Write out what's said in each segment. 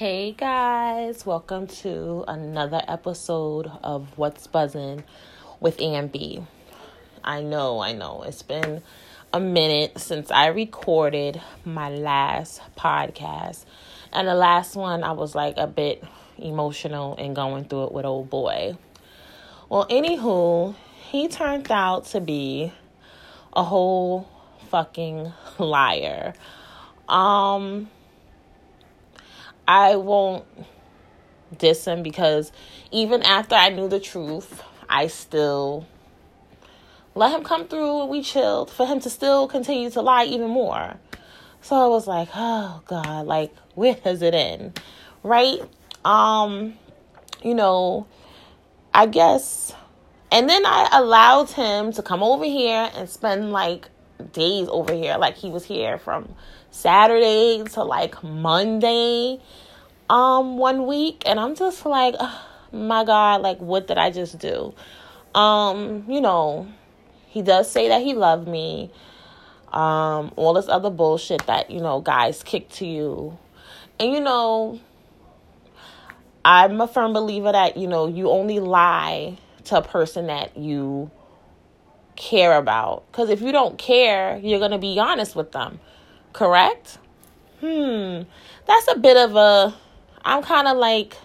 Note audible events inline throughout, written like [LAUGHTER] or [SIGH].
Hey guys, welcome to another episode of What's Buzzing with Ambi. I know, I know, it's been a minute since I recorded my last podcast. And the last one, I was like a bit emotional and going through it with old boy. Well, anywho, he turned out to be a whole fucking liar. Um, I won't diss him because even after I knew the truth, I still let him come through and we chilled for him to still continue to lie even more. So I was like, oh God, like where does it end? Right? Um, you know, I guess and then I allowed him to come over here and spend like days over here. Like he was here from Saturday to like Monday um one week and I'm just like oh, my god like what did I just do? Um you know he does say that he loved me. Um all this other bullshit that you know guys kick to you. And you know I'm a firm believer that you know you only lie to a person that you care about. Because if you don't care you're going to be honest with them correct hmm that's a bit of a I'm kind of like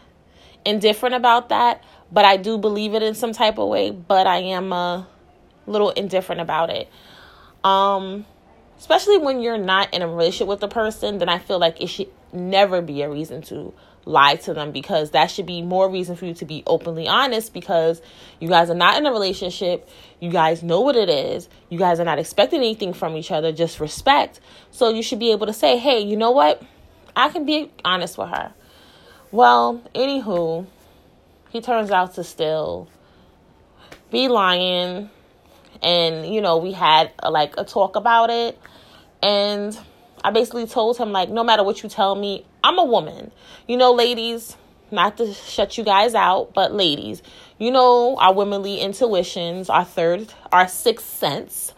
indifferent about that, but I do believe it in some type of way, but I am a little indifferent about it. Um especially when you're not in a relationship with the person, then I feel like it should never be a reason to lie to them because that should be more reason for you to be openly honest because you guys are not in a relationship. You guys know what it is. You guys are not expecting anything from each other, just respect. So you should be able to say, "Hey, you know what? I can be honest with her." Well, anywho, he turns out to still be lying. And, you know, we had like a talk about it. And I basically told him, like, no matter what you tell me, I'm a woman. You know, ladies, not to shut you guys out, but ladies, you know our womanly intuitions, our third, our sixth sense,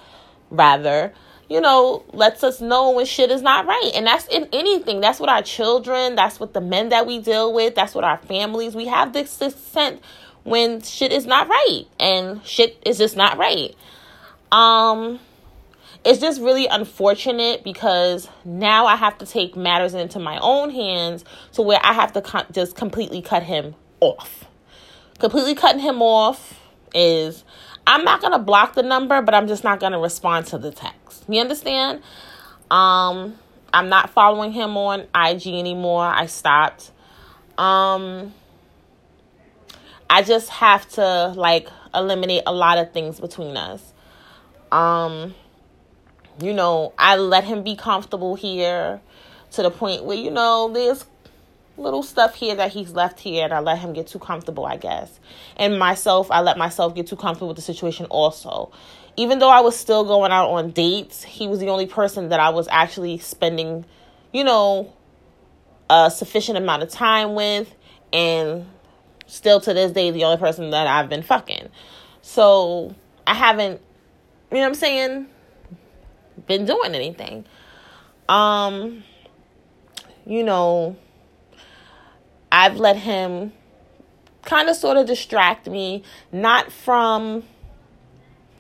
rather you know, lets us know when shit is not right. And that's in anything. That's what our children, that's what the men that we deal with, that's what our families, we have this sixth sense when shit is not right and shit is just not right. Um it's just really unfortunate because now I have to take matters into my own hands to where I have to just completely cut him off. Completely cutting him off is I'm not going to block the number, but I'm just not going to respond to the text. You understand? Um, I'm not following him on IG anymore. I stopped. Um, I just have to like eliminate a lot of things between us. Um, you know, I let him be comfortable here to the point where you know there's little stuff here that he's left here and I let him get too comfortable, I guess. And myself, I let myself get too comfortable with the situation also. Even though I was still going out on dates, he was the only person that I was actually spending, you know, a sufficient amount of time with and still to this day the only person that I've been fucking. So, I haven't you know what I'm saying, been doing anything. Um you know, I've let him kind of sort of distract me, not from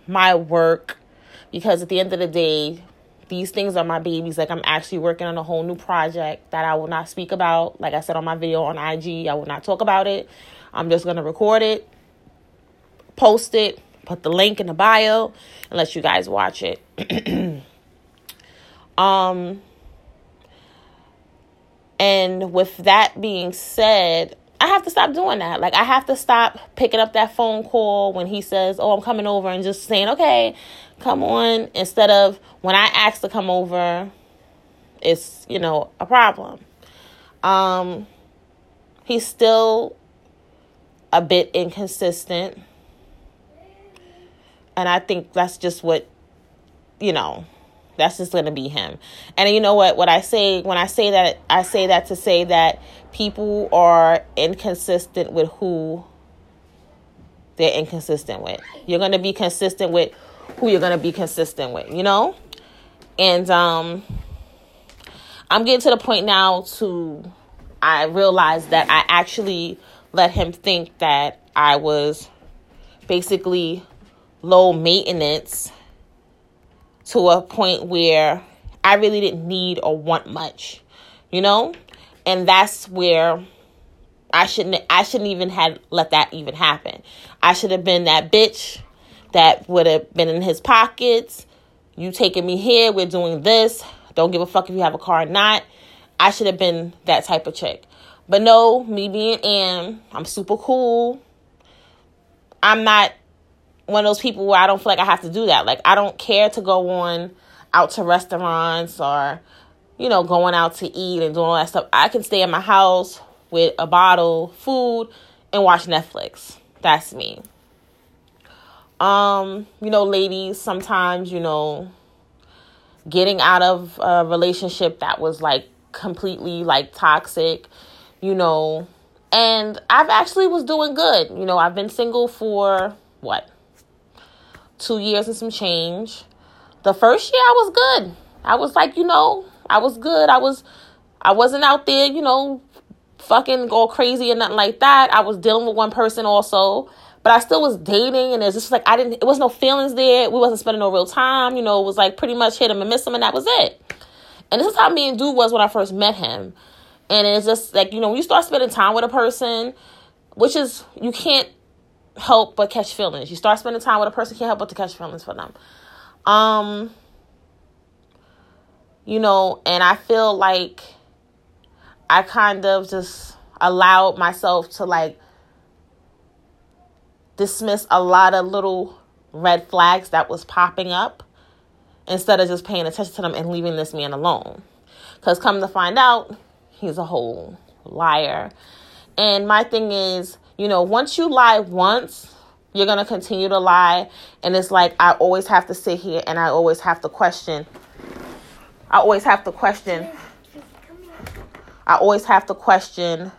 my work, because at the end of the day, these things are my babies. Like I'm actually working on a whole new project that I will not speak about. Like I said on my video on IG, I will not talk about it. I'm just gonna record it, post it, put the link in the bio, and let you guys watch it. [CLEARS THROAT] um and with that being said, I have to stop doing that. Like I have to stop picking up that phone call when he says, "Oh, I'm coming over," and just saying, "Okay, come on," instead of when I ask to come over, it's you know a problem. Um, he's still a bit inconsistent, and I think that's just what you know that's just going to be him. And you know what? What I say when I say that, I say that to say that people are inconsistent with who they're inconsistent with. You're going to be consistent with who you're going to be consistent with, you know? And um I'm getting to the point now to I realize that I actually let him think that I was basically low maintenance to a point where I really didn't need or want much, you know? And that's where I shouldn't I shouldn't even have let that even happen. I should have been that bitch that would have been in his pockets. You taking me here, we're doing this. Don't give a fuck if you have a car or not. I should have been that type of chick. But no, me being Ann, I'm super cool. I'm not one of those people where I don't feel like I have to do that. Like I don't care to go on out to restaurants or you know going out to eat and doing all that stuff. I can stay in my house with a bottle, food, and watch Netflix. That's me. Um, you know, ladies, sometimes, you know, getting out of a relationship that was like completely like toxic, you know, and I've actually was doing good. You know, I've been single for what? 2 years and some change. The first year I was good. I was like, you know, I was good. I was I wasn't out there, you know, fucking go crazy and nothing like that. I was dealing with one person also, but I still was dating and it's just like I didn't it was no feelings there. We wasn't spending no real time, you know, it was like pretty much hit him and miss him and that was it. And this is how me and Dude was when I first met him. And it's just like, you know, when you start spending time with a person, which is you can't help but catch feelings. You start spending time with a person, can't help but to catch feelings for them. Um you know, and I feel like I kind of just allowed myself to like dismiss a lot of little red flags that was popping up instead of just paying attention to them and leaving this man alone. Because come to find out, he's a whole liar. And my thing is, you know, once you lie once, you're going to continue to lie. And it's like, I always have to sit here and I always have to question. I always have to question I always have to question,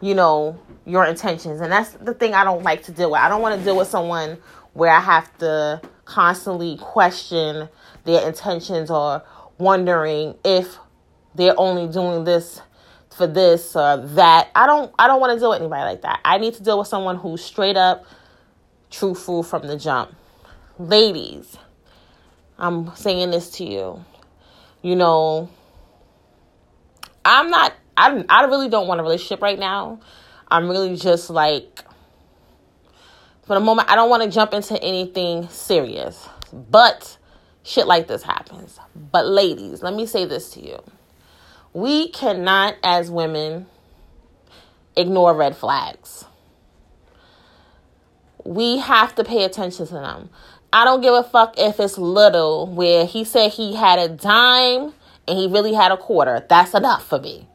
you know, your intentions. And that's the thing I don't like to deal with. I don't want to deal with someone where I have to constantly question their intentions or wondering if they're only doing this for this or that. I don't I don't want to deal with anybody like that. I need to deal with someone who's straight up truthful from the jump. Ladies, I'm saying this to you. You know, I'm not. I I really don't want a relationship right now. I'm really just like for the moment. I don't want to jump into anything serious, but shit like this happens. But ladies, let me say this to you: we cannot, as women, ignore red flags. We have to pay attention to them. I don't give a fuck if it's little, where he said he had a dime and he really had a quarter, that's enough for me.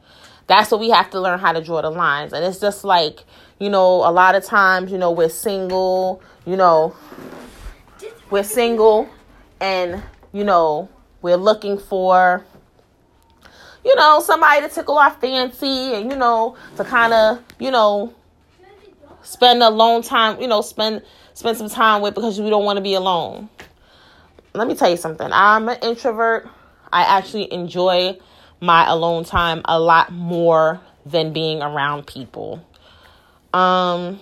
That's what we have to learn how to draw the lines. And it's just like, you know, a lot of times, you know, we're single, you know, we're single and, you know, we're looking for, you know, somebody to tickle our fancy and, you know, to kind of, you know, spend a long time, you know, spend spend some time with because we don't want to be alone. Let me tell you something. I'm an introvert. I actually enjoy my alone time a lot more than being around people. Um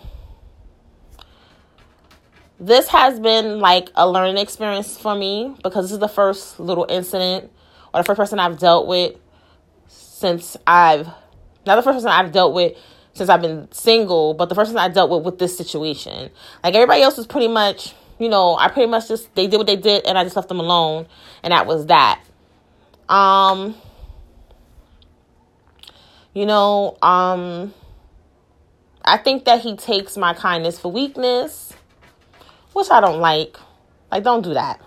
this has been like a learning experience for me because this is the first little incident or the first person I've dealt with since I've not the first person I've dealt with since I've been single, but the first person I dealt with with this situation. Like everybody else was pretty much, you know, I pretty much just they did what they did and I just left them alone and that was that. Um, you know, um, I think that he takes my kindness for weakness, which I don't like. Like, don't do that.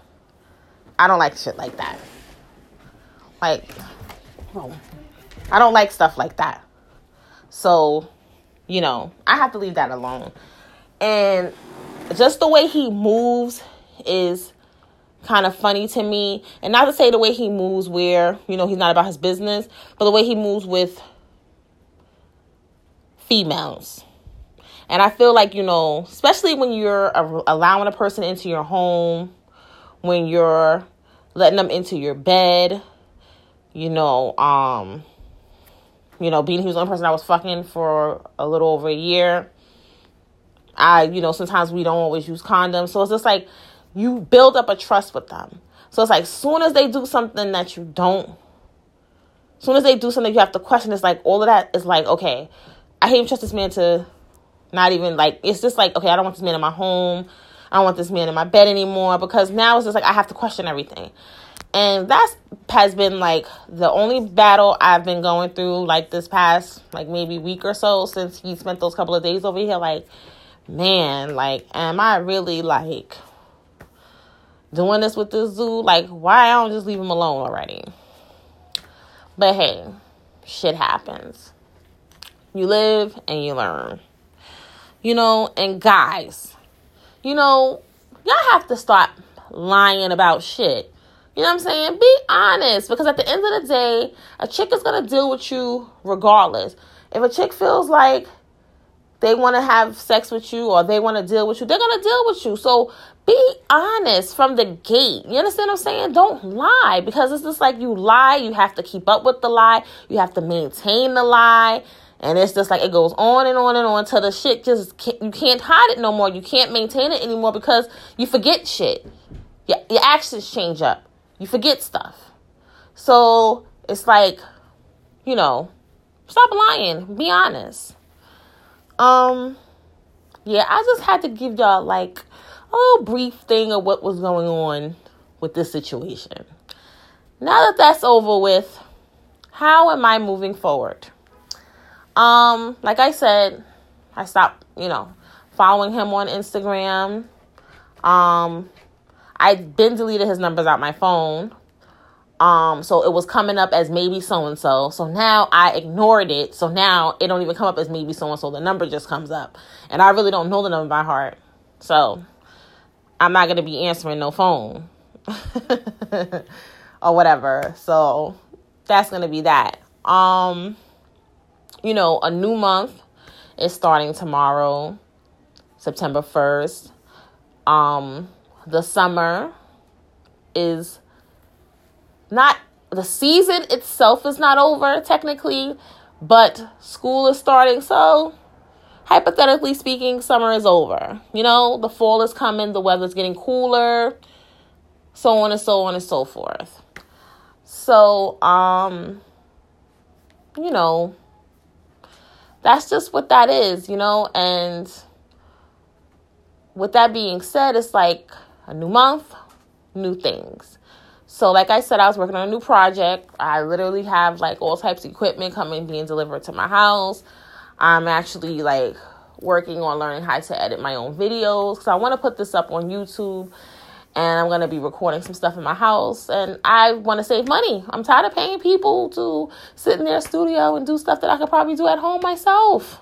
I don't like shit like that. Like, I don't like stuff like that. So, you know, I have to leave that alone. And just the way he moves is kind of funny to me. And not to say the way he moves where, you know, he's not about his business, but the way he moves with females. And I feel like, you know, especially when you're allowing a person into your home, when you're letting them into your bed, you know, um you know, being he was the only person I was fucking for a little over a year. I, you know, sometimes we don't always use condoms. So it's just like you build up a trust with them. So it's like soon as they do something that you don't, soon as they do something you have to question, it's like all of that is like, okay, I hate trust this man to not even like it's just like, okay, I don't want this man in my home. I don't want this man in my bed anymore because now it's just like I have to question everything. And that has been like the only battle I've been going through like this past like maybe week or so since he spent those couple of days over here like man, like am I really like doing this with this zoo? Like why I don't just leave him alone already? But hey, shit happens. You live and you learn. You know, and guys, you know, y'all have to stop lying about shit. You know what I'm saying? Be honest because at the end of the day, a chick is going to deal with you regardless. If a chick feels like they want to have sex with you or they want to deal with you, they're going to deal with you. So be honest from the gate. You understand what I'm saying? Don't lie because it's just like you lie, you have to keep up with the lie, you have to maintain the lie. And it's just like it goes on and on and on till the shit just can't, you can't hide it no more. You can't maintain it anymore because you forget shit. Your, your actions change up. You forget stuff. So it's like, you know, stop lying. Be honest. Um, yeah, I just had to give y'all like a little brief thing of what was going on with this situation. Now that that's over with, how am I moving forward? Um, like I said, I stopped, you know, following him on Instagram. Um, I'd been deleted his numbers out my phone. Um, so it was coming up as maybe so and so. So now I ignored it. So now it don't even come up as maybe so and so. The number just comes up. And I really don't know the number by heart. So I'm not gonna be answering no phone. [LAUGHS] or whatever. So that's gonna be that. Um you know, a new month is starting tomorrow, September 1st. Um, the summer is not the season itself is not over technically, but school is starting. So, hypothetically speaking, summer is over. You know, the fall is coming, the weather's getting cooler, so on and so on and so forth. So, um, you know, that's just what that is, you know? And with that being said, it's like a new month, new things. So, like I said, I was working on a new project. I literally have like all types of equipment coming, being delivered to my house. I'm actually like working on learning how to edit my own videos because I want to put this up on YouTube and I'm going to be recording some stuff in my house and I want to save money. I'm tired of paying people to sit in their studio and do stuff that I could probably do at home myself.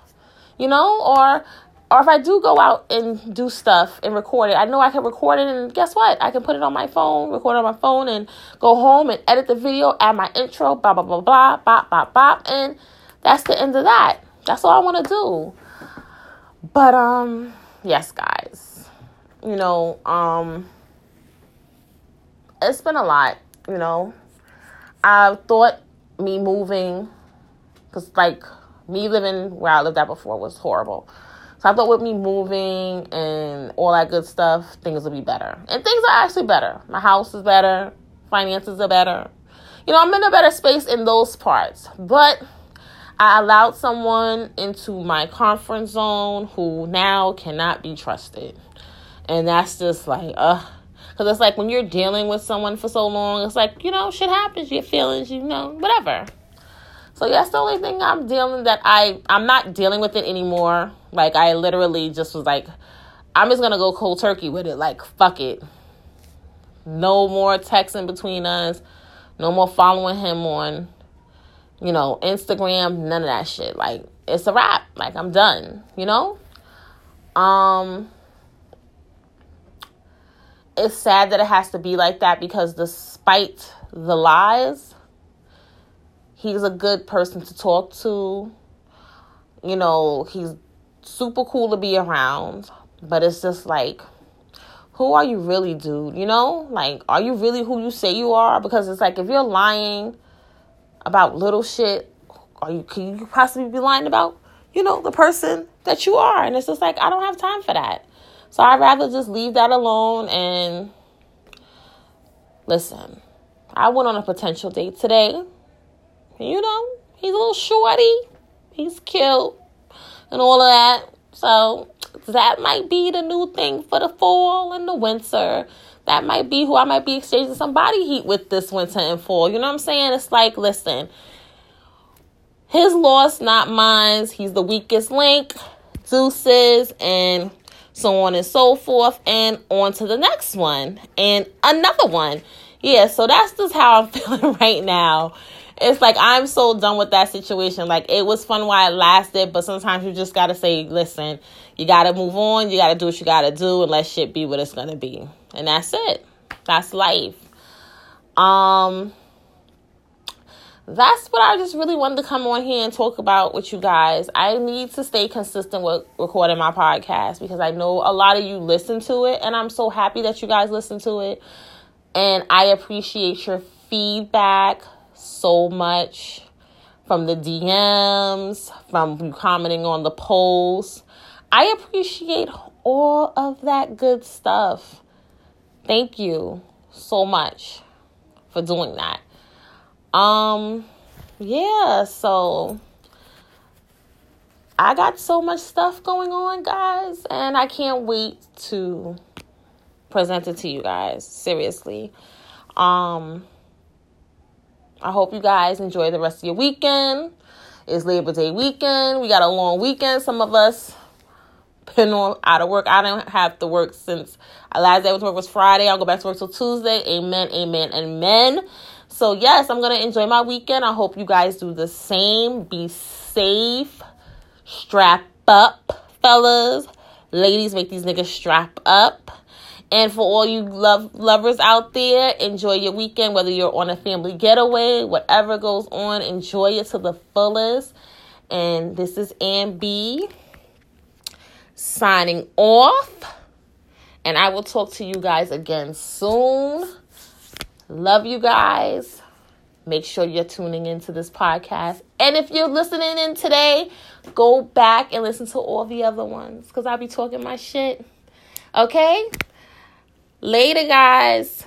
You know, or or if I do go out and do stuff and record it, I know I can record it and guess what? I can put it on my phone, record on my phone and go home and edit the video, add my intro, blah blah blah blah, bop bop bop and that's the end of that. That's all I want to do. But um yes, guys. You know, um it's been a lot, you know. I thought me moving, because like me living where I lived at before was horrible. So I thought with me moving and all that good stuff, things would be better. And things are actually better. My house is better, finances are better. You know, I'm in a better space in those parts. But I allowed someone into my comfort zone who now cannot be trusted. And that's just like, ugh because it's like when you're dealing with someone for so long, it's like, you know, shit happens, you get feelings, you know, whatever. So that's the only thing I'm dealing that I I'm not dealing with it anymore. Like I literally just was like, I'm just gonna go cold turkey with it. Like fuck it. No more texting between us. No more following him on, you know, Instagram. None of that shit. Like it's a wrap. Like I'm done. You know. Um it's sad that it has to be like that because despite the lies, he's a good person to talk to. You know, he's super cool to be around, but it's just like who are you really, dude? You know? Like are you really who you say you are? Because it's like if you're lying about little shit, are you can you possibly be lying about, you know, the person that you are? And it's just like I don't have time for that. So I'd rather just leave that alone and listen. I went on a potential date today. You know, he's a little shorty. He's cute and all of that. So that might be the new thing for the fall and the winter. That might be who I might be exchanging some body heat with this winter and fall. You know what I'm saying? It's like, listen, his loss, not mine. He's the weakest link. Deuces and so on and so forth. And on to the next one. And another one. Yeah, so that's just how I'm [LAUGHS] feeling right now it's like I'm so done with that situation. Like it was fun while it lasted, but sometimes you just gotta say, listen, you gotta move on, you gotta do what you gotta do, and let shit be what it's gonna be. And that's it. That's life. Um that's what I just really wanted to come on here and talk about with you guys. I need to stay consistent with recording my podcast because I know a lot of you listen to it, and I'm so happy that you guys listen to it. And I appreciate your feedback so much from the DMs, from commenting on the polls. I appreciate all of that good stuff. Thank you so much for doing that. Um yeah, so I got so much stuff going on, guys, and I can't wait to present it to you guys. Seriously. Um I hope you guys enjoy the rest of your weekend. It's Labor Day weekend. We got a long weekend. Some of us been on out of work. I don't have to work since last day I was work was Friday. I'll go back to work till Tuesday. Amen, amen, amen. So yes, I'm gonna enjoy my weekend. I hope you guys do the same. Be safe. Strap up, fellas. Ladies, make these niggas strap up. And for all you love lovers out there, enjoy your weekend, whether you're on a family getaway, whatever goes on, enjoy it to the fullest. And this is Ann B signing off. And I will talk to you guys again soon. Love you guys. Make sure you're tuning into this podcast. And if you're listening in today, go back and listen to all the other ones because I'll be talking my shit. Okay? Later, guys.